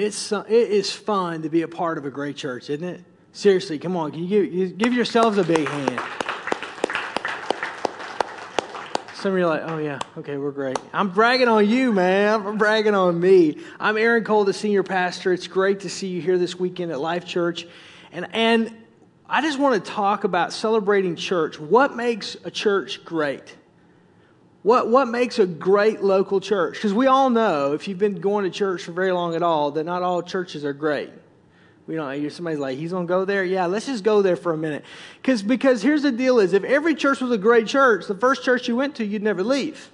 It's, it is fun to be a part of a great church, isn't it? Seriously, come on. Can you give, give yourselves a big hand? Some of you are like, oh, yeah, okay, we're great. I'm bragging on you, man. I'm bragging on me. I'm Aaron Cole, the senior pastor. It's great to see you here this weekend at Life Church. And, and I just want to talk about celebrating church. What makes a church great? What, what makes a great local church? Because we all know, if you've been going to church for very long at all, that not all churches are great. We don't. Somebody's like, he's gonna go there. Yeah, let's just go there for a minute. Because because here's the deal: is if every church was a great church, the first church you went to, you'd never leave.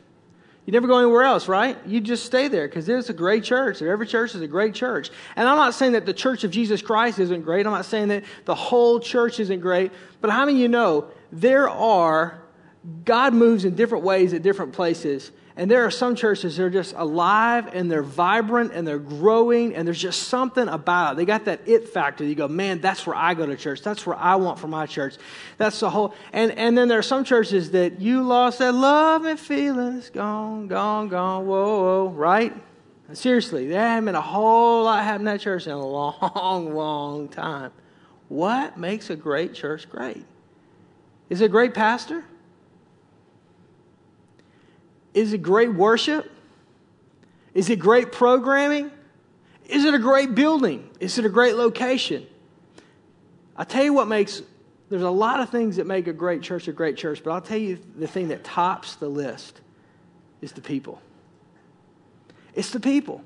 You'd never go anywhere else, right? You just stay there because it's a great church. If Every church is a great church. And I'm not saying that the church of Jesus Christ isn't great. I'm not saying that the whole church isn't great. But how many of you know there are, God moves in different ways at different places. And there are some churches that are just alive and they're vibrant and they're growing and there's just something about it. They got that it factor. You go, man, that's where I go to church. That's where I want for my church. That's the whole. And, and then there are some churches that you lost that love and feelings. Gone, gone, gone. Whoa, whoa, right? Seriously, there hasn't been a whole lot happening in that church in a long, long time. What makes a great church great? Is it a great pastor? Is it great worship? Is it great programming? Is it a great building? Is it a great location? I'll tell you what makes, there's a lot of things that make a great church a great church, but I'll tell you the thing that tops the list is the people. It's the people.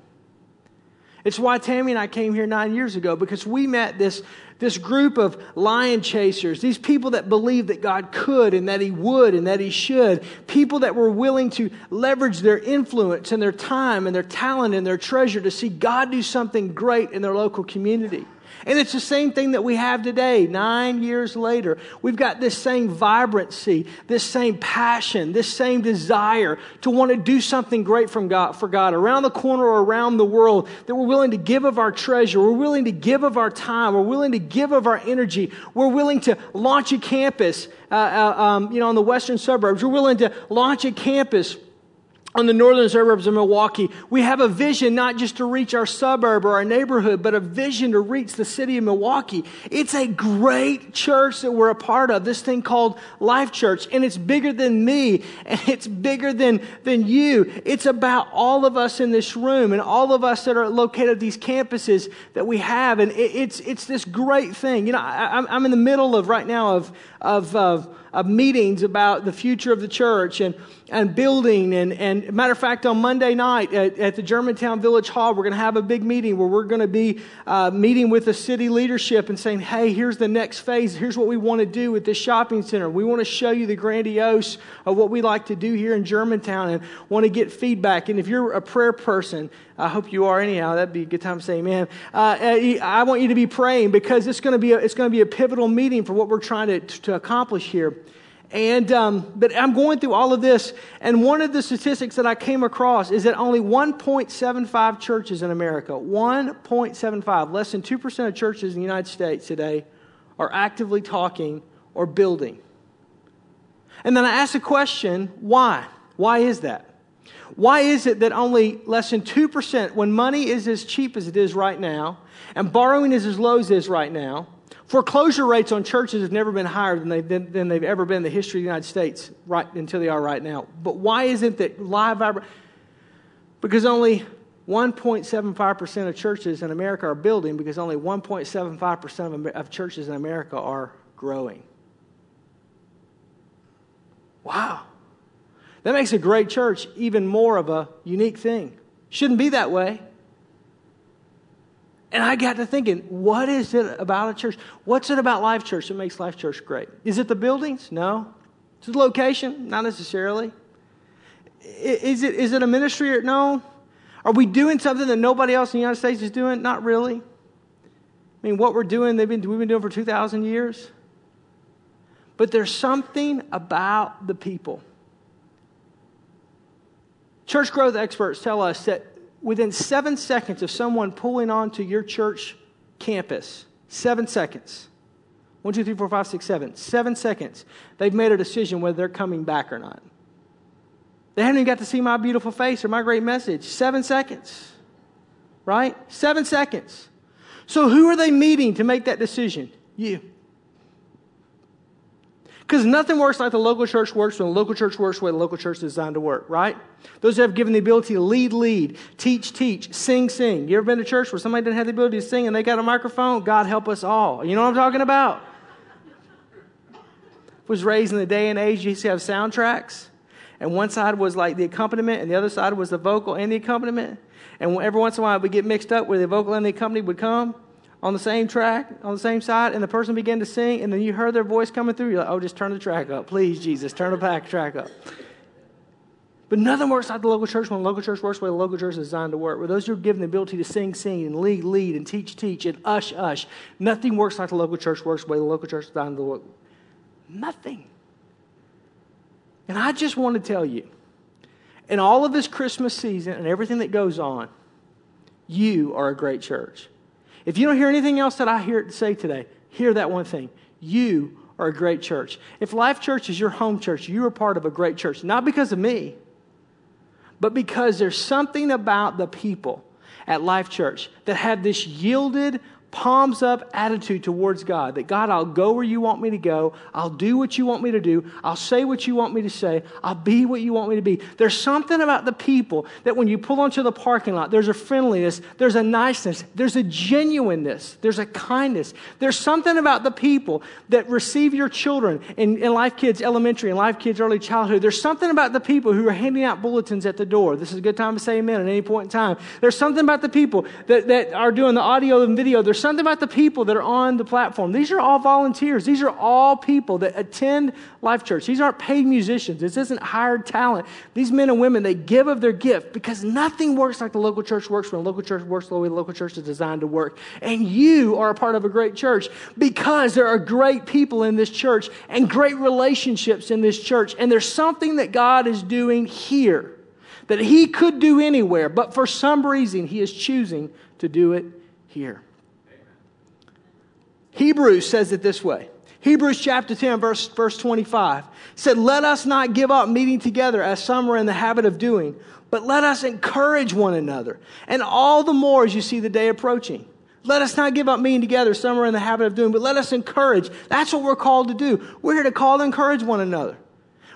It's why Tammy and I came here nine years ago because we met this, this group of lion chasers, these people that believed that God could and that He would and that He should, people that were willing to leverage their influence and their time and their talent and their treasure to see God do something great in their local community. And it's the same thing that we have today, nine years later. We've got this same vibrancy, this same passion, this same desire to want to do something great from God, for God around the corner or around the world, that we're willing to give of our treasure, we're willing to give of our time, we're willing to give of our energy, we're willing to launch a campus, uh, uh, um, you know, in the western suburbs, we're willing to launch a campus on the northern suburbs of Milwaukee, we have a vision not just to reach our suburb or our neighborhood, but a vision to reach the city of Milwaukee. It's a great church that we're a part of, this thing called Life Church, and it's bigger than me, and it's bigger than, than you. It's about all of us in this room and all of us that are located at these campuses that we have, and it, it's, it's this great thing. You know, I, I'm in the middle of right now of, of, of of meetings about the future of the church and, and building. And, and matter of fact, on Monday night at, at the Germantown Village Hall, we're going to have a big meeting where we're going to be uh, meeting with the city leadership and saying, hey, here's the next phase. Here's what we want to do with this shopping center. We want to show you the grandiose of what we like to do here in Germantown and want to get feedback. And if you're a prayer person, I hope you are anyhow. That'd be a good time to say amen. Uh, I want you to be praying because it's going to be a, it's going to be a pivotal meeting for what we're trying to, to accomplish here. And, um, but I'm going through all of this, and one of the statistics that I came across is that only 1.75 churches in America, 1.75, less than 2% of churches in the United States today, are actively talking or building. And then I asked the question, why? Why is that? Why is it that only less than 2%, when money is as cheap as it is right now, and borrowing is as low as it is right now, foreclosure rates on churches have never been higher than they've, than they've ever been in the history of the United States right until they are right now. But why isn't that live? Because only 1.75% of churches in America are building because only 1.75% of, of churches in America are growing. Wow. That makes a great church even more of a unique thing. Shouldn't be that way. And I got to thinking, what is it about a church? What's it about Life Church that makes Life Church great? Is it the buildings? No. Is it the location? Not necessarily. Is it, is it a ministry? No. Are we doing something that nobody else in the United States is doing? Not really. I mean, what we're doing, they've been, we've been doing for 2,000 years. But there's something about the people Church growth experts tell us that within seven seconds of someone pulling onto your church campus, seven seconds, one, two, three, four, five, six, seven, seven seconds, they've made a decision whether they're coming back or not. They haven't even got to see my beautiful face or my great message. Seven seconds. right? Seven seconds. So who are they meeting to make that decision? You. Because nothing works like the local church works when the local church works the way the local church is designed to work, right? Those who have given the ability to lead, lead, teach, teach, sing, sing. You ever been to church where somebody didn't have the ability to sing and they got a microphone? God help us all. You know what I'm talking about? Was raised in the day and age, you used to have soundtracks, and one side was like the accompaniment, and the other side was the vocal and the accompaniment. And every once in a while, we'd get mixed up where the vocal and the accompaniment would come on the same track, on the same side, and the person began to sing, and then you heard their voice coming through. You're like, oh, just turn the track up. Please, Jesus, turn the back track up. But nothing works like the local church when the local church works the way the local church is designed to work. Where those who are given the ability to sing, sing, and lead, lead, and teach, teach, and ush, ush. Nothing works like the local church works the way the local church is designed to work. Nothing. And I just want to tell you, in all of this Christmas season and everything that goes on, you are a great church. If you don't hear anything else that I hear say today, hear that one thing. You are a great church. If Life Church is your home church, you are part of a great church. Not because of me, but because there's something about the people at Life Church that have this yielded, palms up attitude towards God that God, I'll go where you want me to go. I'll do what you want me to do. I'll say what you want me to say. I'll be what you want me to be. There's something about the people that when you pull onto the parking lot, there's a friendliness, there's a niceness, there's a genuineness, there's a kindness. There's something about the people that receive your children in, in Life Kids Elementary and Life Kids Early Childhood. There's something about the people who are handing out bulletins at the door. This is a good time to say amen at any point in time. There's something about the people that, that are doing the audio and video. There's something about the people that are on the platform. These are all volunteers. These are all people that attend Life Church. These aren't paid musicians. This isn't hired talent. These men and women, they give of their gift because nothing works like the local church works when a local church works the way the local church is designed to work. And you are a part of a great church because there are great people in this church and great relationships in this church. And there's something that God is doing here that He could do anywhere, but for some reason He is choosing to do it here. Hebrews says it this way. Hebrews chapter 10, verse, verse 25 said, Let us not give up meeting together as some are in the habit of doing, but let us encourage one another. And all the more as you see the day approaching. Let us not give up meeting together, some are in the habit of doing, but let us encourage. That's what we're called to do. We're here to call and encourage one another.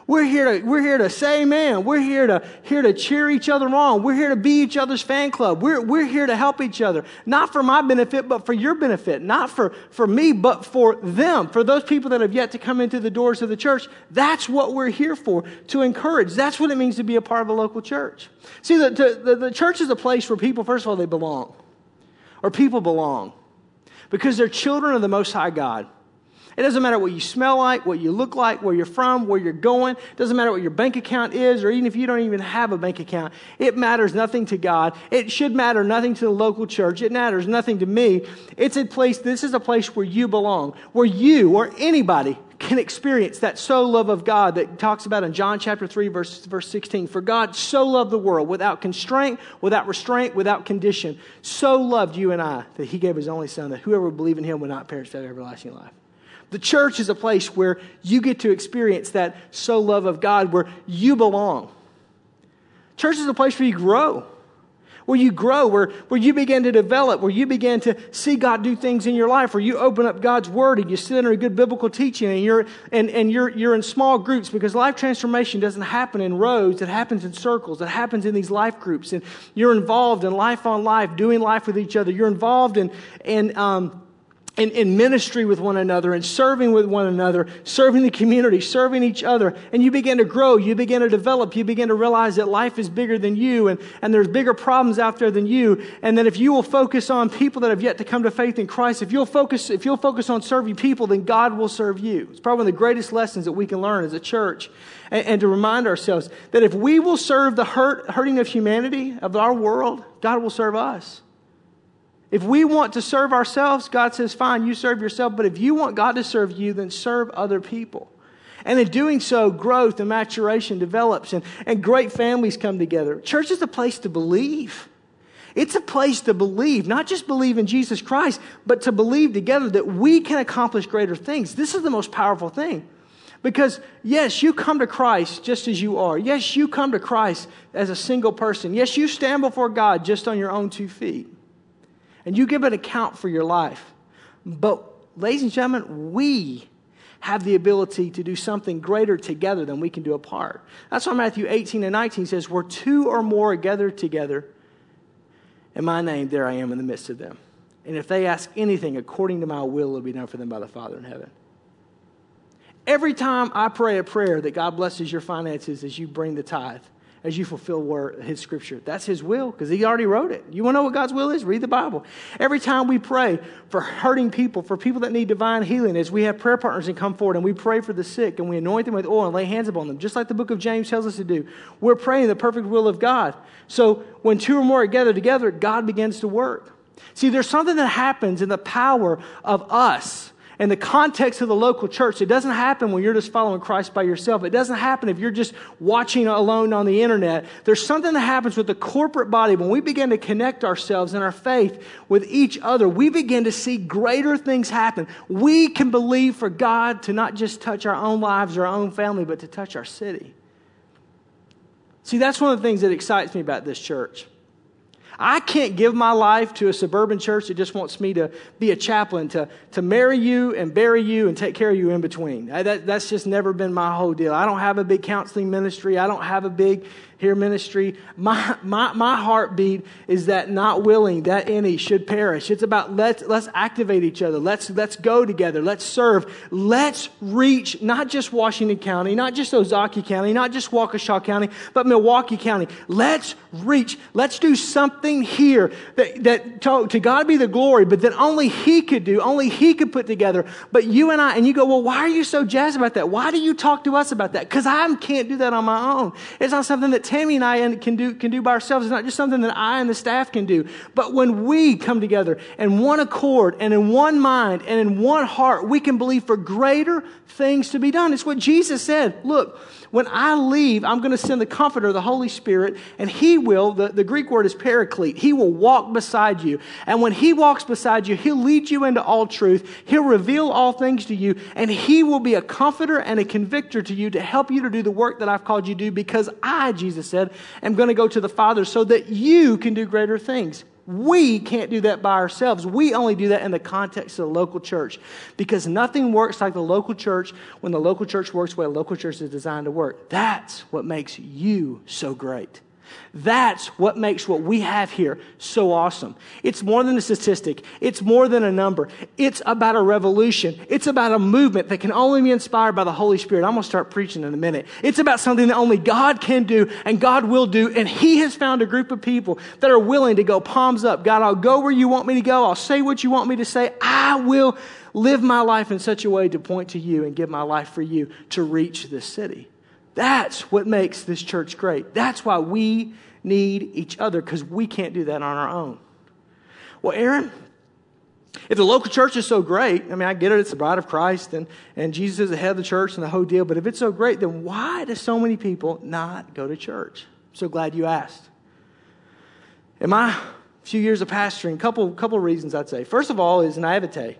We're here to, we're here to say man. We're here to, here to cheer each other on. We're here to be each other's fan club. We're, we're here to help each other. Not for my benefit, but for your benefit. Not for, for me, but for them. For those people that have yet to come into the doors of the church. That's what we're here for, to encourage. That's what it means to be a part of a local church. See, the, the, the church is a place where people, first of all, they belong. Or people belong. Because they're children of the Most High God. It doesn't matter what you smell like, what you look like, where you're from, where you're going. It doesn't matter what your bank account is, or even if you don't even have a bank account. It matters nothing to God. It should matter nothing to the local church. It matters nothing to me. It's a place, this is a place where you belong, where you or anybody can experience that so love of God that talks about in John chapter 3, verse, verse 16. For God so loved the world without constraint, without restraint, without condition. So loved you and I that he gave his only son that whoever would believe in him would not perish but everlasting life. The church is a place where you get to experience that so love of God where you belong. Church is a place where you grow, where you grow, where, where you begin to develop, where you begin to see God do things in your life, where you open up God's Word and you sit under a good biblical teaching and you're, and, and you're, you're in small groups because life transformation doesn't happen in rows, it happens in circles, it happens in these life groups. And you're involved in life on life, doing life with each other. You're involved in, in um, in, in ministry with one another and serving with one another, serving the community, serving each other. And you begin to grow, you begin to develop, you begin to realize that life is bigger than you and, and there's bigger problems out there than you. And that if you will focus on people that have yet to come to faith in Christ, if you'll focus, if you'll focus on serving people, then God will serve you. It's probably one of the greatest lessons that we can learn as a church. And, and to remind ourselves that if we will serve the hurt, hurting of humanity, of our world, God will serve us. If we want to serve ourselves, God says, fine, you serve yourself. But if you want God to serve you, then serve other people. And in doing so, growth and maturation develops and, and great families come together. Church is a place to believe. It's a place to believe, not just believe in Jesus Christ, but to believe together that we can accomplish greater things. This is the most powerful thing. Because, yes, you come to Christ just as you are. Yes, you come to Christ as a single person. Yes, you stand before God just on your own two feet. And you give an account for your life. But, ladies and gentlemen, we have the ability to do something greater together than we can do apart. That's why Matthew 18 and 19 says, Where two or more are gathered together in my name, there I am in the midst of them. And if they ask anything according to my will, it will be done for them by the Father in heaven. Every time I pray a prayer that God blesses your finances as you bring the tithe, as you fulfill word, his scripture. That's his will because he already wrote it. You want to know what God's will is? Read the Bible. Every time we pray for hurting people, for people that need divine healing, as we have prayer partners and come forward and we pray for the sick and we anoint them with oil and lay hands upon them, just like the book of James tells us to do, we're praying the perfect will of God. So when two or more are gathered together, God begins to work. See, there's something that happens in the power of us in the context of the local church, it doesn't happen when you're just following Christ by yourself. It doesn't happen if you're just watching alone on the internet. There's something that happens with the corporate body when we begin to connect ourselves in our faith with each other. We begin to see greater things happen. We can believe for God to not just touch our own lives or our own family, but to touch our city. See, that's one of the things that excites me about this church. I can't give my life to a suburban church that just wants me to be a chaplain, to, to marry you and bury you and take care of you in between. That, that's just never been my whole deal. I don't have a big counseling ministry. I don't have a big here ministry. My, my, my heartbeat is that not willing that any should perish. It's about let's, let's activate each other. Let's, let's go together. Let's serve. Let's reach not just Washington County, not just Ozaukee County, not just Waukesha County, but Milwaukee County. Let's reach. Let's do something here that, that to, to God be the glory, but that only He could do, only He could put together. But you and I, and you go, well, why are you so jazzed about that? Why do you talk to us about that? Because I can't do that on my own. It's not something that Tammy and I can do, can do by ourselves. It's not just something that I and the staff can do. But when we come together in one accord and in one mind and in one heart, we can believe for greater things to be done. It's what Jesus said. Look, when I leave, I'm going to send the Comforter, the Holy Spirit, and He will, the, the Greek word is paraclete, He will walk beside you. And when He walks beside you, He'll lead you into all truth. He'll reveal all things to you, and He will be a comforter and a convictor to you to help you to do the work that I've called you to do because I, Jesus said, am going to go to the Father so that you can do greater things. We can't do that by ourselves. We only do that in the context of the local church because nothing works like the local church when the local church works the way a local church is designed to work. That's what makes you so great. That's what makes what we have here so awesome. It's more than a statistic, it's more than a number. It's about a revolution, it's about a movement that can only be inspired by the Holy Spirit. I'm going to start preaching in a minute. It's about something that only God can do and God will do. And He has found a group of people that are willing to go palms up. God, I'll go where you want me to go, I'll say what you want me to say. I will live my life in such a way to point to you and give my life for you to reach this city. That's what makes this church great. That's why we need each other because we can't do that on our own. Well, Aaron, if the local church is so great, I mean, I get it, it's the bride of Christ and, and Jesus is the head of the church and the whole deal, but if it's so great, then why do so many people not go to church? I'm so glad you asked. In my few years of pastoring, a couple, couple reasons I'd say. First of all, is naivete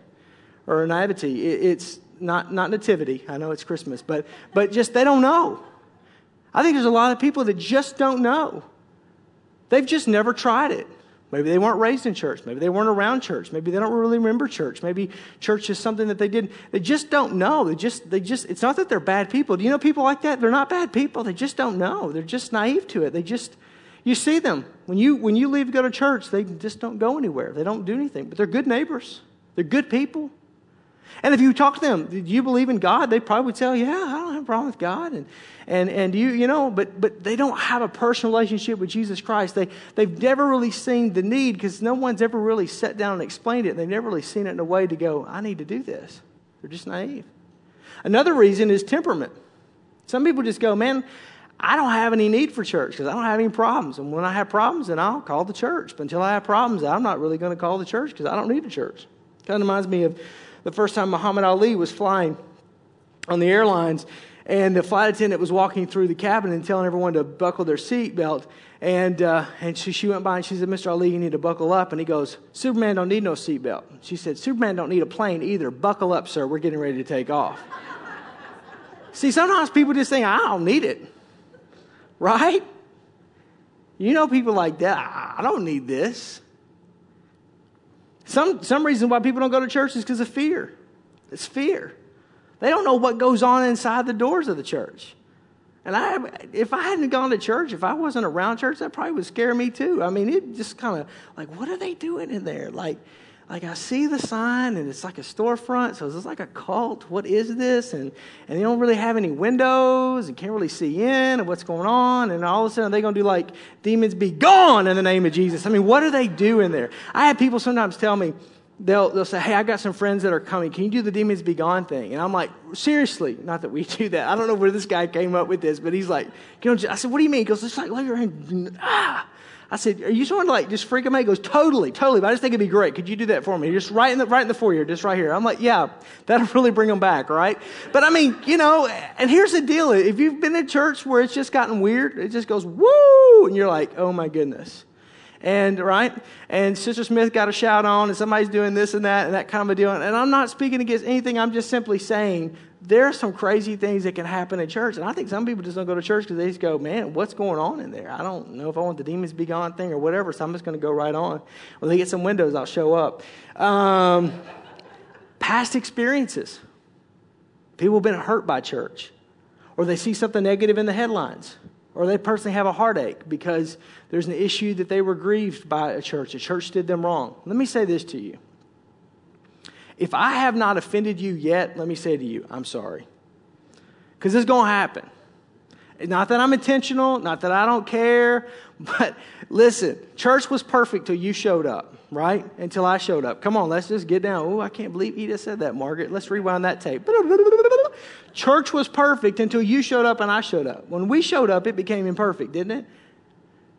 or naivety. It, it's not, not nativity. I know it's Christmas, but, but just they don't know. I think there's a lot of people that just don't know. They've just never tried it. Maybe they weren't raised in church. Maybe they weren't around church. Maybe they don't really remember church. Maybe church is something that they didn't. They just don't know. They just, they just, it's not that they're bad people. Do you know people like that? They're not bad people. They just don't know. They're just naive to it. They just, you see them. When you, when you leave to go to church, they just don't go anywhere. They don't do anything. But they're good neighbors. They're good people. And if you talk to them, do you believe in God? They probably would tell yeah, I don't have a problem with God. And, and, and you, you know, but, but they don't have a personal relationship with Jesus Christ. They, they've never really seen the need because no one's ever really sat down and explained it. They've never really seen it in a way to go, I need to do this. They're just naive. Another reason is temperament. Some people just go, man, I don't have any need for church because I don't have any problems. And when I have problems, then I'll call the church. But until I have problems, I'm not really going to call the church because I don't need a church. Kind of reminds me of the first time Muhammad Ali was flying on the airlines, and the flight attendant was walking through the cabin and telling everyone to buckle their seatbelt. And, uh, and she, she went by and she said, Mr. Ali, you need to buckle up. And he goes, Superman don't need no seatbelt. She said, Superman don't need a plane either. Buckle up, sir. We're getting ready to take off. See, sometimes people just think, I don't need it. Right? You know people like that. I don't need this. Some, some reason why people don't go to church is because of fear. It's fear. They don't know what goes on inside the doors of the church. And I, if I hadn't gone to church, if I wasn't around church, that probably would scare me too. I mean, it just kind of like, what are they doing in there? Like, like I see the sign and it's like a storefront, so it's like a cult. What is this? And and they don't really have any windows and can't really see in and what's going on. And all of a sudden they're gonna do like demons be gone in the name of Jesus. I mean, what are they doing there? I have people sometimes tell me, they'll, they'll say, Hey, I got some friends that are coming. Can you do the demons be gone thing? And I'm like, Seriously, not that we do that. I don't know where this guy came up with this, but he's like, you know, I said, What do you mean? He goes, It's like, like your hand, ah. I said, Are you trying to like just freak him out? He goes, Totally, totally. But I just think it'd be great. Could you do that for me? Just right in the right in the foyer, just right here. I'm like, Yeah, that'll really bring them back, right? But I mean, you know, and here's the deal. If you've been in church where it's just gotten weird, it just goes, woo, and you're like, oh my goodness. And right? And Sister Smith got a shout on, and somebody's doing this and that, and that kind of a deal. And I'm not speaking against anything, I'm just simply saying there are some crazy things that can happen in church. And I think some people just don't go to church because they just go, man, what's going on in there? I don't know if I want the demons be gone thing or whatever, so I'm just going to go right on. When they get some windows, I'll show up. Um, past experiences. People have been hurt by church, or they see something negative in the headlines, or they personally have a heartache because there's an issue that they were grieved by a church. A church did them wrong. Let me say this to you if I have not offended you yet, let me say to you, I'm sorry. Because it's going to happen. Not that I'm intentional, not that I don't care, but listen, church was perfect till you showed up, right? Until I showed up. Come on, let's just get down. Oh, I can't believe just said that, Margaret. Let's rewind that tape. Church was perfect until you showed up and I showed up. When we showed up, it became imperfect, didn't it?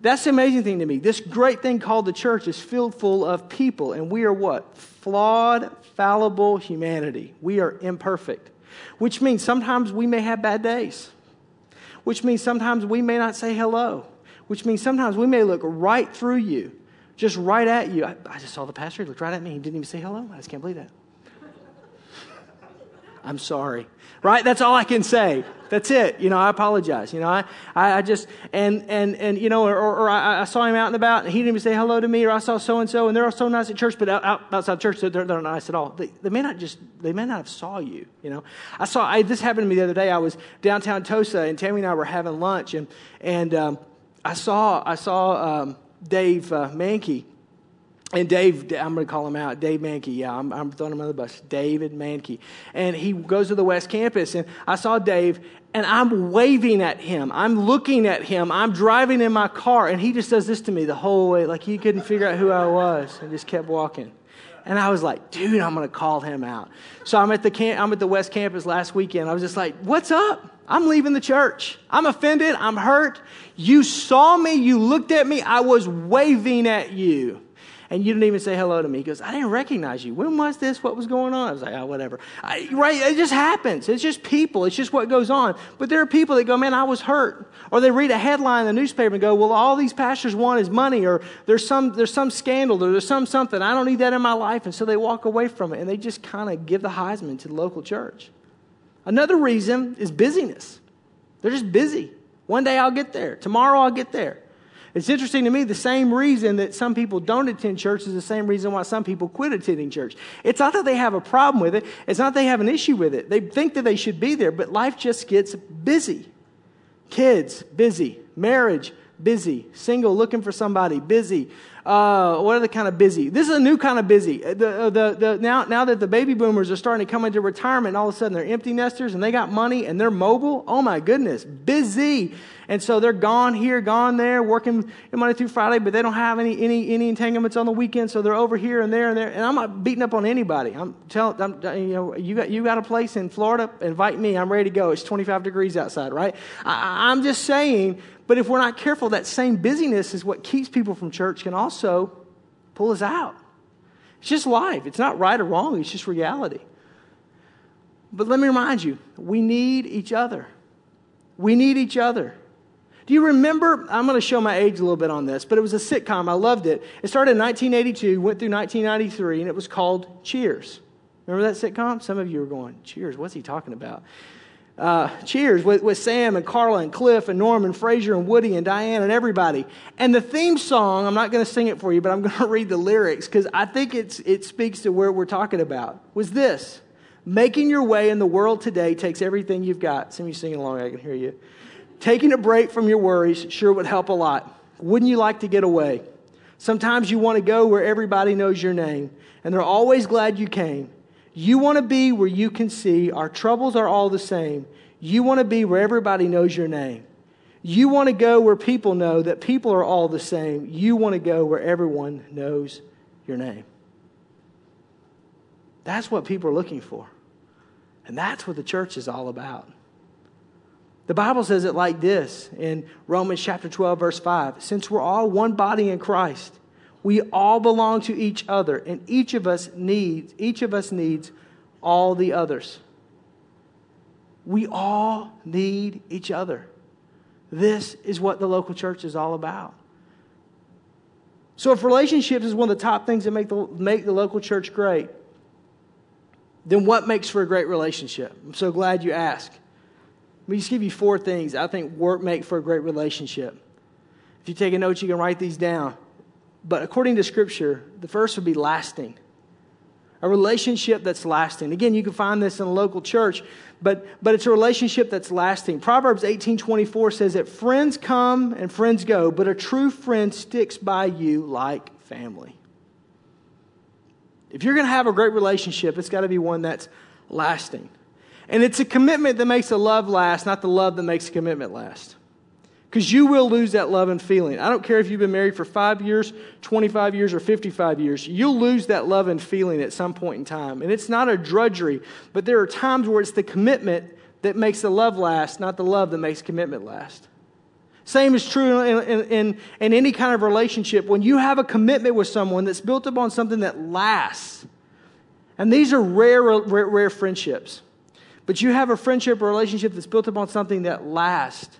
That's the amazing thing to me. This great thing called the church is filled full of people, and we are what? Flawed, fallible humanity. We are imperfect, which means sometimes we may have bad days, which means sometimes we may not say hello, which means sometimes we may look right through you, just right at you. I, I just saw the pastor, he looked right at me, he didn't even say hello. I just can't believe that. I'm sorry. Right? That's all I can say. That's it. You know, I apologize. You know, I, I just, and, and, and, you know, or, or I, I, saw him out and about and he didn't even say hello to me, or I saw so and so and they're all so nice at church, but out, outside church, they're, they're not nice at all. They, they may not just, they may not have saw you, you know. I saw, I, this happened to me the other day. I was downtown Tosa and Tammy and I were having lunch and, and, um, I saw, I saw, um, Dave uh, Mankey and Dave, I'm going to call him out, Dave Mankey. Yeah, I'm, I'm throwing him on the bus. David Mankey. And he goes to the West Campus, and I saw Dave, and I'm waving at him. I'm looking at him. I'm driving in my car, and he just does this to me the whole way, like he couldn't figure out who I was, and just kept walking. And I was like, dude, I'm going to call him out. So I'm at the camp, I'm at the West Campus last weekend. I was just like, what's up? I'm leaving the church. I'm offended. I'm hurt. You saw me. You looked at me. I was waving at you and you didn't even say hello to me. He goes, I didn't recognize you. When was this? What was going on? I was like, oh, whatever. I, right? It just happens. It's just people. It's just what goes on. But there are people that go, man, I was hurt. Or they read a headline in the newspaper and go, well, all these pastors want is money, or there's some, there's some scandal, or there's some something. I don't need that in my life. And so they walk away from it and they just kind of give the Heisman to the local church. Another reason is busyness. They're just busy. One day I'll get there. Tomorrow I'll get there. It's interesting to me, the same reason that some people don't attend church is the same reason why some people quit attending church. It's not that they have a problem with it, it's not that they have an issue with it. They think that they should be there, but life just gets busy. Kids, busy. Marriage, busy. Single, looking for somebody, busy. Uh, what are the kind of busy? This is a new kind of busy. Uh, the, uh, the, the, now, now that the baby boomers are starting to come into retirement, all of a sudden they're empty nesters and they got money and they're mobile. Oh my goodness, busy. And so they're gone here, gone there, working Monday through Friday, but they don't have any, any, any entanglements on the weekend, so they're over here and there and there. And I'm not beating up on anybody. I'm telling, I'm, you know, you got, you got a place in Florida, invite me. I'm ready to go. It's 25 degrees outside, right? I, I'm just saying, but if we're not careful, that same busyness is what keeps people from church, can also pull us out. It's just life. It's not right or wrong, it's just reality. But let me remind you, we need each other. We need each other. Do you remember? I'm going to show my age a little bit on this, but it was a sitcom. I loved it. It started in 1982, went through 1993, and it was called Cheers. Remember that sitcom? Some of you are going, Cheers, what's he talking about? Uh, cheers with, with Sam and Carla and Cliff and Norm and Frasier and Woody and Diane and everybody. And the theme song, I'm not going to sing it for you, but I'm going to read the lyrics because I think it's, it speaks to where we're talking about, was this. Making your way in the world today takes everything you've got. Some of you singing along, I can hear you. Taking a break from your worries sure would help a lot. Wouldn't you like to get away? Sometimes you want to go where everybody knows your name, and they're always glad you came. You want to be where you can see our troubles are all the same. You want to be where everybody knows your name. You want to go where people know that people are all the same. You want to go where everyone knows your name. That's what people are looking for. And that's what the church is all about. The Bible says it like this in Romans chapter 12, verse 5 Since we're all one body in Christ, we all belong to each other, and each of us needs, each of us needs all the others. We all need each other. This is what the local church is all about. So, if relationships is one of the top things that make the, make the local church great, then what makes for a great relationship? I'm so glad you asked. Let me just give you four things I think work make for a great relationship. If you take a note, you can write these down. But according to Scripture, the first would be lasting. A relationship that's lasting. Again, you can find this in a local church, but, but it's a relationship that's lasting. Proverbs 18:24 says that friends come and friends go, but a true friend sticks by you like family. If you're going to have a great relationship, it's got to be one that's lasting. And it's a commitment that makes a love last, not the love that makes a commitment last. Because you will lose that love and feeling. I don't care if you've been married for five years, 25 years, or 55 years. You'll lose that love and feeling at some point in time. And it's not a drudgery, but there are times where it's the commitment that makes the love last, not the love that makes commitment last. Same is true in, in, in, any kind of relationship. When you have a commitment with someone that's built upon something that lasts, and these are rare, rare, rare friendships, but you have a friendship or relationship that's built upon something that lasts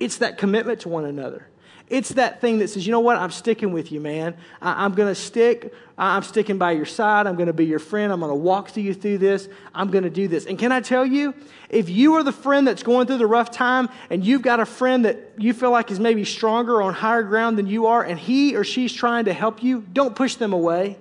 it's that commitment to one another. It's that thing that says, you know what, I'm sticking with you, man. I, am going to stick. I'm sticking by your side. I'm going to be your friend. I'm going to walk to you through this. I'm going to do this. And can I tell you, if you are the friend that's going through the rough time and you've got a friend that you feel like is maybe stronger on higher ground than you are and he or she's trying to help you, don't push them away.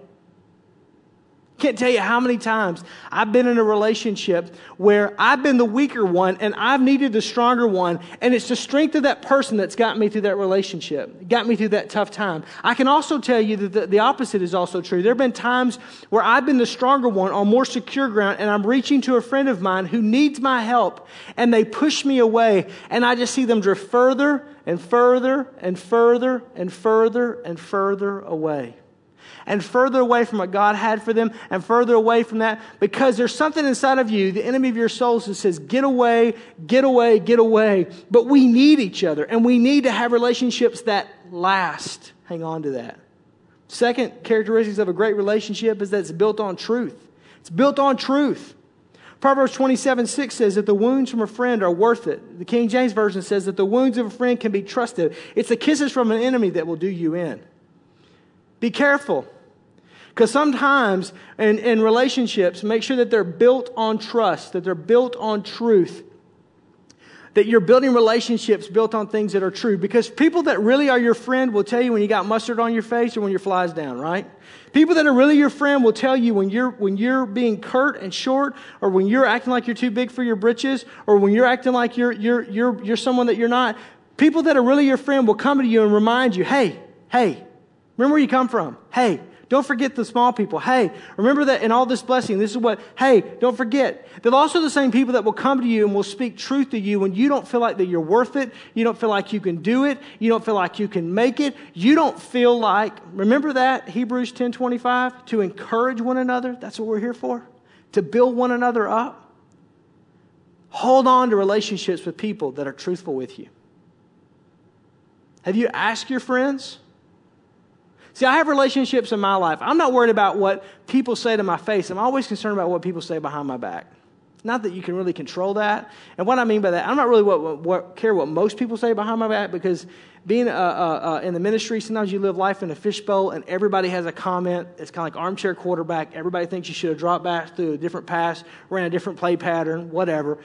Can't tell you how many times I've been in a relationship where I've been the weaker one and I've needed the stronger one, and it's the strength of that person that's got me through that relationship, got me through that tough time. I can also tell you that the, the opposite is also true. There have been times where I've been the stronger one on more secure ground, and I'm reaching to a friend of mine who needs my help, and they push me away, and I just see them drift further and further and further and further and further away and further away from what God had for them and further away from that because there's something inside of you, the enemy of your souls, that says, get away, get away, get away. But we need each other and we need to have relationships that last. Hang on to that. Second characteristics of a great relationship is that it's built on truth. It's built on truth. Proverbs 27 6 says that the wounds from a friend are worth it. The King James Version says that the wounds of a friend can be trusted. It's the kisses from an enemy that will do you in. Be careful. Because sometimes in, in relationships, make sure that they're built on trust, that they're built on truth, that you're building relationships built on things that are true. Because people that really are your friend will tell you when you got mustard on your face or when your fly's down, right? People that are really your friend will tell you when you're, when you're being curt and short, or when you're acting like you're too big for your britches, or when you're acting like you're, you're, you're, you're someone that you're not. People that are really your friend will come to you and remind you, hey, hey, remember where you come from. Hey, don't forget the small people. Hey, remember that in all this blessing, this is what, hey, don't forget. They're also the same people that will come to you and will speak truth to you when you don't feel like that you're worth it. You don't feel like you can do it. You don't feel like you can make it. You don't feel like, remember that, Hebrews 10 25, to encourage one another. That's what we're here for, to build one another up. Hold on to relationships with people that are truthful with you. Have you asked your friends? See, I have relationships in my life. I'm not worried about what people say to my face. I'm always concerned about what people say behind my back. Not that you can really control that. And what I mean by that, I'm not really what, what, care what most people say behind my back because being uh, uh, uh, in the ministry, sometimes you live life in a fishbowl and everybody has a comment. It's kind of like armchair quarterback. Everybody thinks you should have dropped back through a different pass, ran a different play pattern, whatever.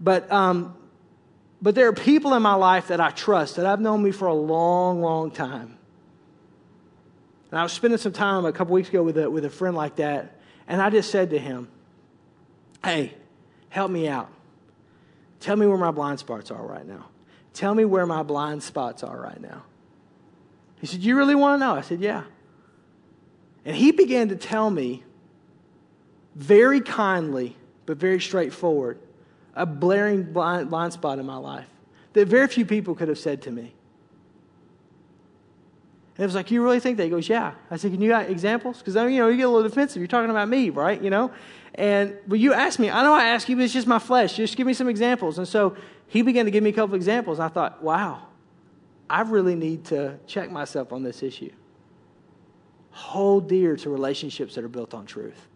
But, um, but there are people in my life that I trust that I've known me for a long, long time. And I was spending some time a couple weeks ago with a, with a friend like that, and I just said to him, Hey, help me out. Tell me where my blind spots are right now. Tell me where my blind spots are right now. He said, You really want to know? I said, Yeah. And he began to tell me very kindly, but very straightforward, a blaring blind, blind spot in my life that very few people could have said to me. And it was like, you really think that? He goes, yeah. I said, can you got examples? Because, you know, you get a little defensive. You're talking about me, right? You know? And, but you asked me. I know I asked you, but it's just my flesh. Just give me some examples. And so he began to give me a couple examples. And I thought, wow, I really need to check myself on this issue. Hold dear to relationships that are built on truth.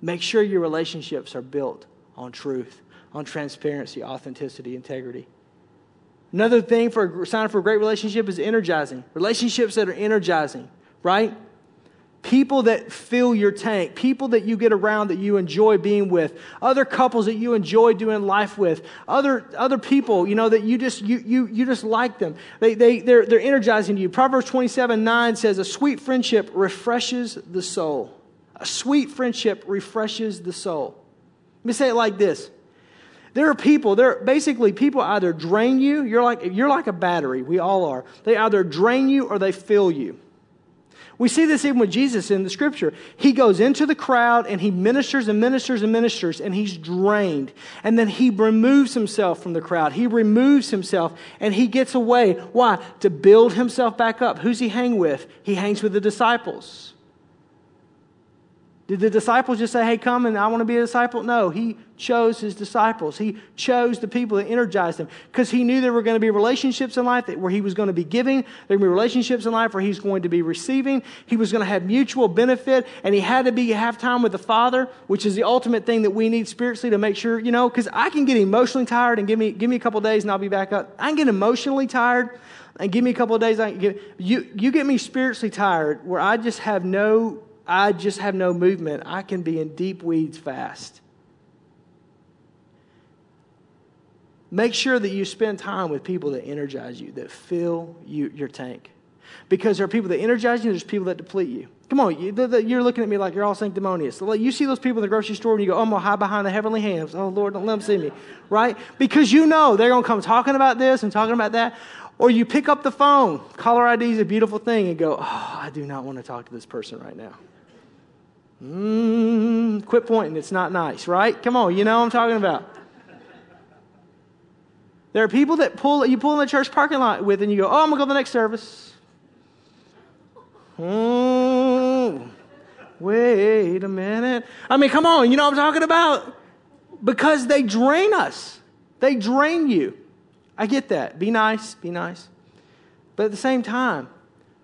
Make sure your relationships are built on truth, on transparency, authenticity, integrity. Another thing for a sign for a great relationship is energizing. Relationships that are energizing, right? People that fill your tank, people that you get around that you enjoy being with, other couples that you enjoy doing life with, other, other people, you know, that you just, you, you, you just like them. They, they, they're, they're energizing you. Proverbs 27 9 says, A sweet friendship refreshes the soul. A sweet friendship refreshes the soul. Let me say it like this there are people, there are basically people either drain you, you're like, you're like a battery, we all are. They either drain you or they fill you. We see this even with Jesus in the scripture. He goes into the crowd and he ministers and ministers and ministers and he's drained. And then he removes himself from the crowd. He removes himself and he gets away. Why? To build himself back up. Who's he hang with? He hangs with the disciples. Did the disciples just say, hey, come and I want to be a disciple? No, he chose his disciples. He chose the people that energized him because he knew there were going to be relationships in life where he was going to be giving. There were going to be relationships in life where he's going to be receiving. He was going to have mutual benefit and he had to be have time with the Father, which is the ultimate thing that we need spiritually to make sure, you know, because I can get emotionally tired and give me, give me a couple days and I'll be back up. I can get emotionally tired and give me a couple days. I can get, you, you get me spiritually tired where I just have no I just have no movement. I can be in deep weeds fast. Make sure that you spend time with people that energize you, that fill you, your tank. Because there are people that energize you, there's people that deplete you. Come on, you, are looking at me like you're all sanctimonious. You see those people in the grocery store and you go, oh, I'm going to hide behind the heavenly hands. Oh, Lord, don't let them see me. Right? Because you know they're going to come talking about this and talking about that. Or you pick up the phone. Caller ID is a beautiful thing and go, oh, I do not want to talk to this person right now. Mm, quit pointing. It's not nice, right? Come on, you know what I'm talking about. There are people that pull you pull in the church parking lot with, and you go, "Oh, I'm gonna go to the next service." Oh, wait a minute. I mean, come on, you know what I'm talking about? Because they drain us. They drain you. I get that. Be nice, be nice. But at the same time,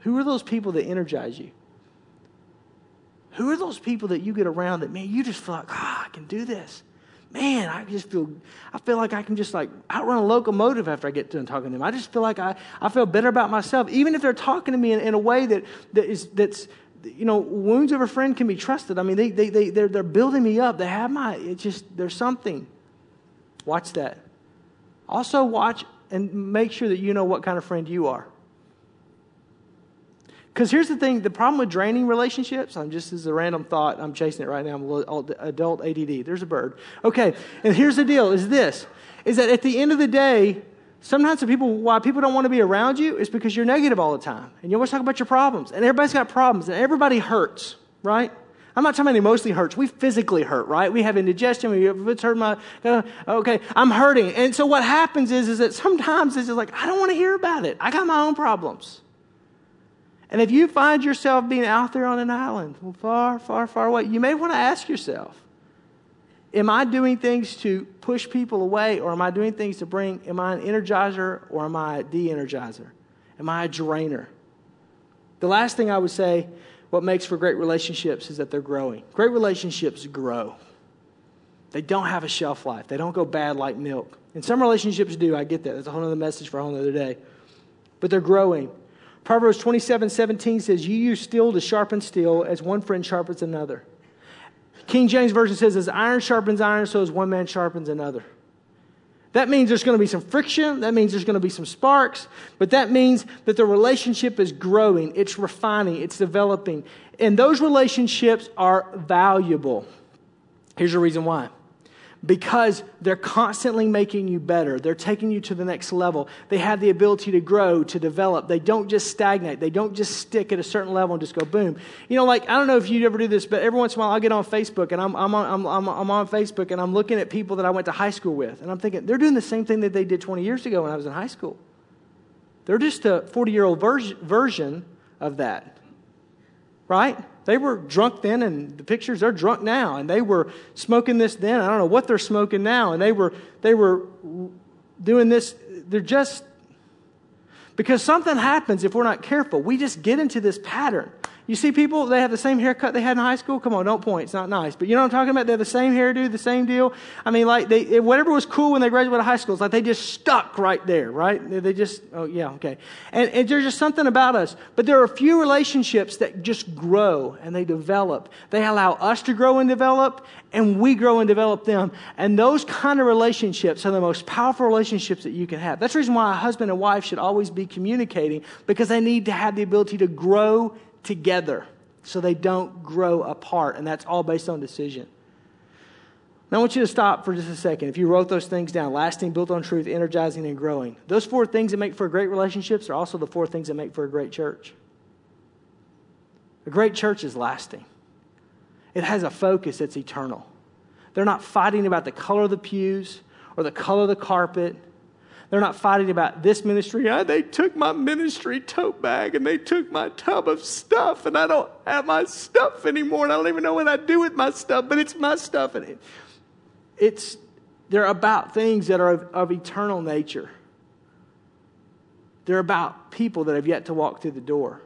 who are those people that energize you? Who are those people that you get around that, man, you just feel like, ah, oh, I can do this. Man, I just feel, I feel like I can just like outrun a locomotive after I get done talking to them. I just feel like I, I feel better about myself, even if they're talking to me in, in a way that, that is, that's, you know, wounds of a friend can be trusted. I mean, they, they, they, they're, they're building me up. They have my, it's just, there's something. Watch that. Also, watch and make sure that you know what kind of friend you are. Because here's the thing the problem with draining relationships, I'm just as a random thought, I'm chasing it right now. I'm a adult ADD. There's a bird. Okay, and here's the deal is this is that at the end of the day, sometimes the people why people don't want to be around you is because you're negative all the time. And you always talk about your problems. And everybody's got problems, and everybody hurts, right? I'm not talking about emotionally hurts. We physically hurt, right? We have indigestion. We have, it's hurt my, uh, okay, I'm hurting. And so what happens is, is that sometimes it's just like, I don't want to hear about it. I got my own problems. And if you find yourself being out there on an island, far, far, far away, you may want to ask yourself Am I doing things to push people away, or am I doing things to bring, am I an energizer or am I a de energizer? Am I a drainer? The last thing I would say, what makes for great relationships is that they're growing. Great relationships grow. They don't have a shelf life. They don't go bad like milk. And some relationships do. I get that. That's a whole other message for a whole other day. But they're growing. Proverbs 27 17 says, You use steel to sharpen steel as one friend sharpens another. King James Version says, As iron sharpens iron, so as one man sharpens another. That means there's going to be some friction. That means there's going to be some sparks. But that means that the relationship is growing, it's refining, it's developing. And those relationships are valuable. Here's the reason why because they're constantly making you better. They're taking you to the next level. They have the ability to grow, to develop. They don't just stagnate. They don't just stick at a certain level and just go boom. You know, like, I don't know if you ever do this, but every once in a while I'll get on Facebook and I'm, I'm, on, I'm, I'm, on Facebook and I'm looking at people that I went to high school with. And I'm thinking, they're doing the same thing that they did 20 years ago when I was in high school. They're just a 40 year old ver- version of that. Right? They were drunk then, and the pictures, they're drunk now. And they were smoking this then. I don't know what they're smoking now. And they were, they were doing this. They're just, because something happens if we're not careful. We just get into this pattern. You see people, they have the same haircut they had in high school. Come on, don't point. It's not nice. But you know what I'm talking about? They have the same hairdo, the same deal. I mean, like, they, whatever was cool when they graduated high school, it's like they just stuck right there, right? They, they just, oh, yeah, okay. And, and there's just something about us. But there are a few relationships that just grow and they develop. They allow us to grow and develop, and we grow and develop them. And those kind of relationships are the most powerful relationships that you can have. That's the reason why a husband and wife should always be communicating because they need to have the ability to grow together so they don't grow apart. And that's all based on decision. Now, I want you to stop for just a second. If you wrote those things down lasting, built on truth, energizing, and growing those four things that make for great relationships are also the four things that make for a great church. A great church is lasting, it has a focus that's eternal. They're not fighting about the color of the pews or the color of the carpet they're not fighting about this ministry. Oh, they took my ministry tote bag and they took my tub of stuff, and I don't have my stuff anymore, and I don't even know what I do with my stuff, but it's my stuff. And it, it's, they're about things that are of, of eternal nature. They're about people that have yet to walk through the door.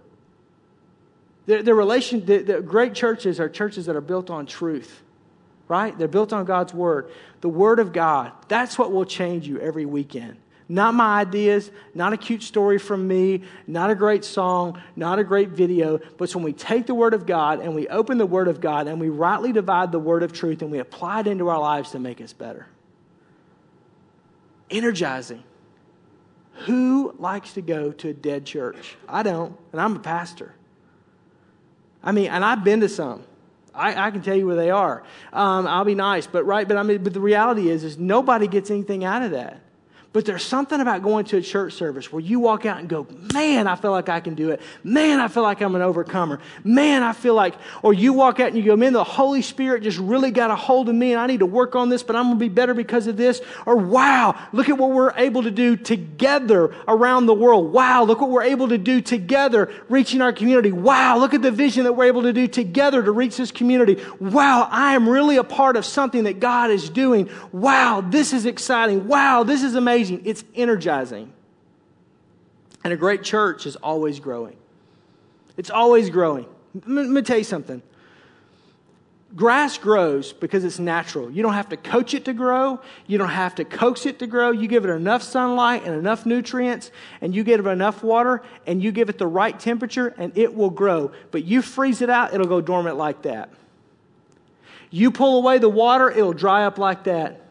The, the relation, the, the great churches are churches that are built on truth, right? They're built on God's word. The word of God, that's what will change you every weekend. Not my ideas, not a cute story from me, not a great song, not a great video, but when we take the Word of God and we open the Word of God and we rightly divide the Word of truth and we apply it into our lives to make us better. Energizing. Who likes to go to a dead church? I don't, and I'm a pastor. I mean, and I've been to some. I, I can tell you where they are. Um, I'll be nice, but right. But I mean, but the reality is, is nobody gets anything out of that. But there's something about going to a church service where you walk out and go, man, I feel like I can do it. Man, I feel like I'm an overcomer. Man, I feel like, or you walk out and you go, man, the Holy Spirit just really got a hold of me and I need to work on this, but I'm going to be better because of this. Or wow, look at what we're able to do together around the world. Wow, look what we're able to do together reaching our community. Wow, look at the vision that we're able to do together to reach this community. Wow, I am really a part of something that God is doing. Wow, this is exciting. Wow, this is amazing amazing, it's energizing. And a great church is always growing. It's always growing. Let me tell you something. Grass grows because it's natural. You don't have to coach it to grow. You don't have to coax it to grow. You give it enough sunlight and enough nutrients, and you give it enough water, and you give it the right temperature, and it will grow. But you freeze it out, it'll go dormant like that. You pull away the water, it'll dry up like that.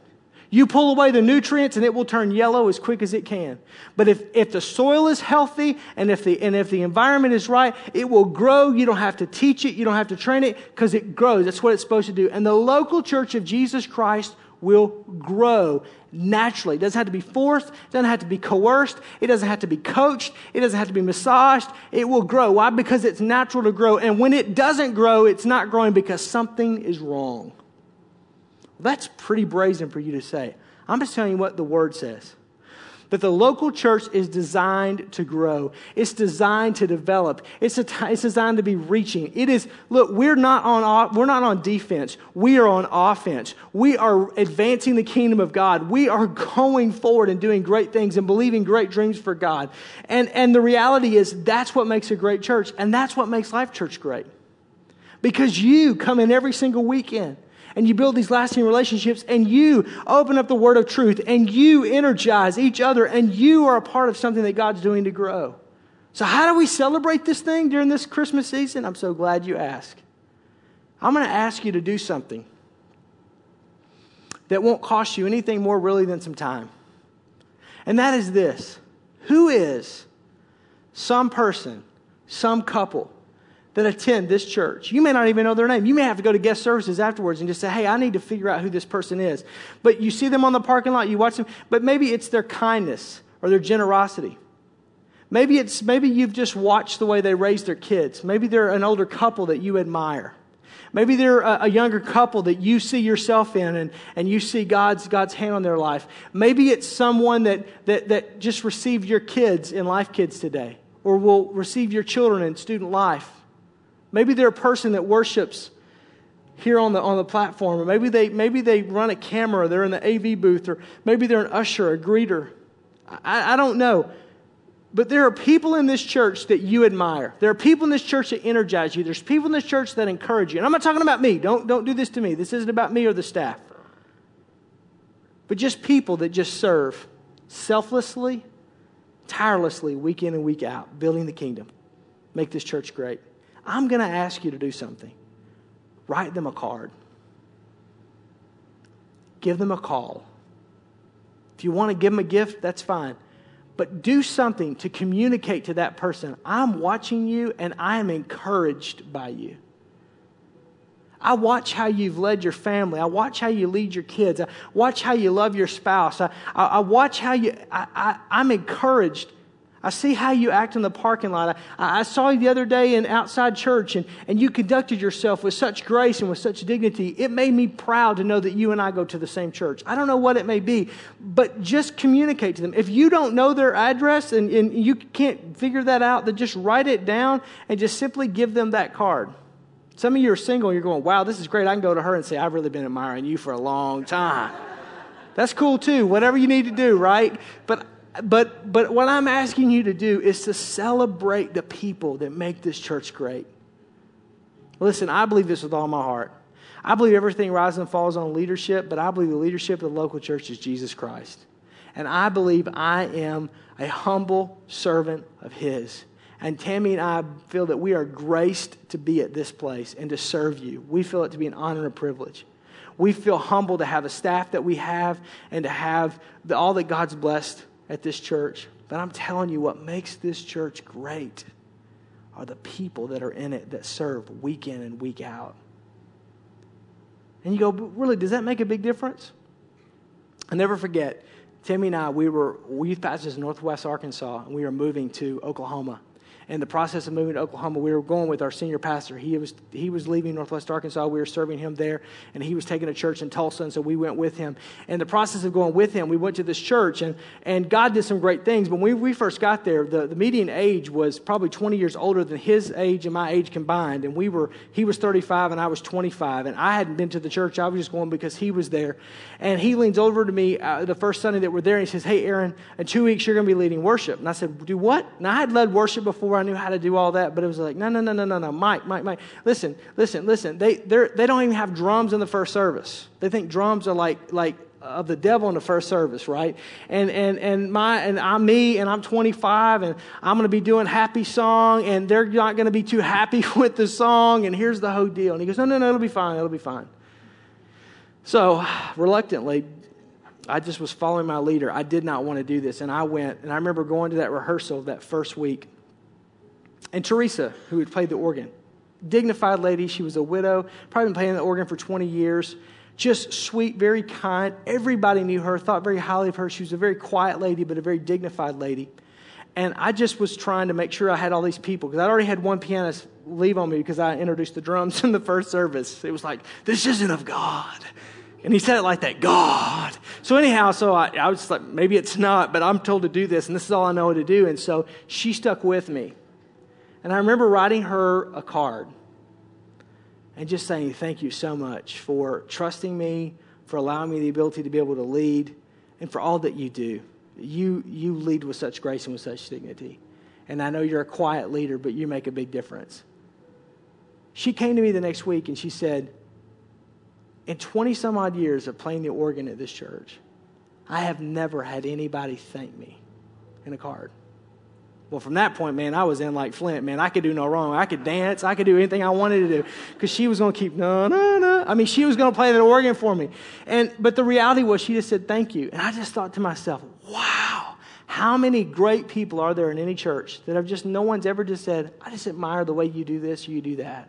You pull away the nutrients and it will turn yellow as quick as it can. But if, if the soil is healthy and if, the, and if the environment is right, it will grow. You don't have to teach it. You don't have to train it because it grows. That's what it's supposed to do. And the local church of Jesus Christ will grow naturally. It doesn't have to be forced. It doesn't have to be coerced. It doesn't have to be coached. It doesn't have to be massaged. It will grow. Why? Because it's natural to grow. And when it doesn't grow, it's not growing because something is wrong. That's pretty brazen for you to say. I'm just telling you what the word says. That the local church is designed to grow. It's designed to develop. It's, a, it's designed to be reaching. It is, look, we're not, on, we're not on defense. We are on offense. We are advancing the kingdom of God. We are going forward and doing great things and believing great dreams for God. And, and the reality is that's what makes a great church. And that's what makes Life Church great. Because you come in every single weekend and you build these lasting relationships and you open up the word of truth and you energize each other and you are a part of something that God's doing to grow. So, how do we celebrate this thing during this Christmas season? I'm so glad you asked. I'm going to ask you to do something that won't cost you anything more really than some time. And that is this Who is some person, some couple that attend this church? You may not even know their name. You may have to go to guest services afterwards and just say, hey, I need to figure out who this person is. But you see them on the parking lot, you watch them, but maybe it's their kindness or their generosity. Maybe it's maybe you've just watched the way they raise their kids. Maybe they're an older couple that you admire. Maybe they're a, a, younger couple that you see yourself in and, and you see God's, God's hand on their life. Maybe it's someone that, that, that just received your kids in Life Kids today or will receive your children in student life. Maybe they're a person that worships here on the, on the platform, or maybe they, maybe they run a camera, they're in the AV booth, or maybe they're an usher, a greeter. I, I don't know. But there are people in this church that you admire. There are people in this church that energize you. There's people in this church that encourage you. And I'm not talking about me. Don't, don't do this to me. This isn't about me or the staff. But just people that just serve selflessly, tirelessly, week in and week out, building the kingdom. Make this church great. I'm going to ask you to do something. Write them a card. Give them a call. If you want to give them a gift, that's fine but do something to communicate to that person I'm watching you and I am encouraged by you. I watch how you've led your family. I watch how you lead your kids. I watch how you love your spouse. I, I, I watch how you, I, I, I'm encouraged I see how you act in the parking lot. I, I, saw you the other day in outside church, and, and you conducted yourself with such grace and with such dignity. It made me proud to know that you and I go to the same church. I don't know what it may be, but just communicate to them. If you don't know their address and, and you can't figure that out, then just write it down and just simply give them that card. Some of you are single and you're going, wow, this is great. I can go to her and say, I've really been admiring you for a long time. That's cool too. Whatever you need to do, right? But but, but what I'm asking you to do is to celebrate the people that make this church great. Listen, I believe this with all my heart. I believe everything rises and falls on leadership, but I believe the leadership of the local church is Jesus Christ. And I believe I am a humble servant of His. And Tammy and I feel that we are graced to be at this place and to serve you. We feel it to be an honor and a privilege. We feel humble to have a staff that we have and to have the, all that God's blessed at this church. But I'm telling you, what makes this church great are the people that are in it that serve week in and week out. And you go, really, does that make a big difference? i never forget, Timmy and I, we were youth pastors in Northwest Arkansas, and we were moving to Oklahoma in the process of moving to Oklahoma, we were going with our senior pastor. He was, he was leaving Northwest Arkansas. We were serving him there, and he was taking a church in Tulsa, and so we went with him. In the process of going with him, we went to this church, and, and God did some great things. But when we first got there, the, the median age was probably 20 years older than his age and my age combined. And we were, he was 35 and I was 25. And I hadn't been to the church. I was just going because he was there. And he leans over to me uh, the first Sunday that we're there, and he says, Hey, Aaron, in two weeks you're going to be leading worship. And I said, Do what? And I had led worship before I knew how to do all that, but it was like, no, no, no, no, no, no, Mike, Mike, Mike. Listen, listen, listen. They, they're, they don't even have drums in the first service. They think drums are like, like uh, of the devil in the first service, right? And and and my and I'm me and I'm 25 and I'm going to be doing happy song and they're not going to be too happy with the song and here's the whole deal. And he goes, "No, no, no, it'll be fine. It'll be fine." So, reluctantly, I just was following my leader. I did not want to do this and I went and I remember going to that rehearsal that first week and Teresa, who had played the organ. Dignified lady. She was a widow, probably been playing the organ for 20 years. Just sweet, very kind. Everybody knew her, thought very highly of her. She was a very quiet lady, but a very dignified lady. And I just was trying to make sure I had all these people because I already had one pianist leave on me because I introduced the drums in the first service. It was like, this isn't of God. And he said it like that, God. So anyhow, so I, I was like, maybe it's not, but I'm told to do this, and this is all I know to do. And so she stuck with me. And I remember writing her a card and just saying, Thank you so much for trusting me, for allowing me the ability to be able to lead, and for all that you do. You, you lead with such grace and with such dignity. And I know you're a quiet leader, but you make a big difference. She came to me the next week and she said, In 20 some odd years of playing the organ at this church, I have never had anybody thank me in a card. Well, from that point, man, I was in like Flint, man. I could do no wrong. I could dance. I could do anything I wanted to do because she was going to keep, no, no, no. I mean, she was going to play that organ for me. And, but the reality was she just said, thank you. And I just thought to myself, wow, How many great people are there in any church that have just, no one's ever just said, I just admire the way you do this you do that?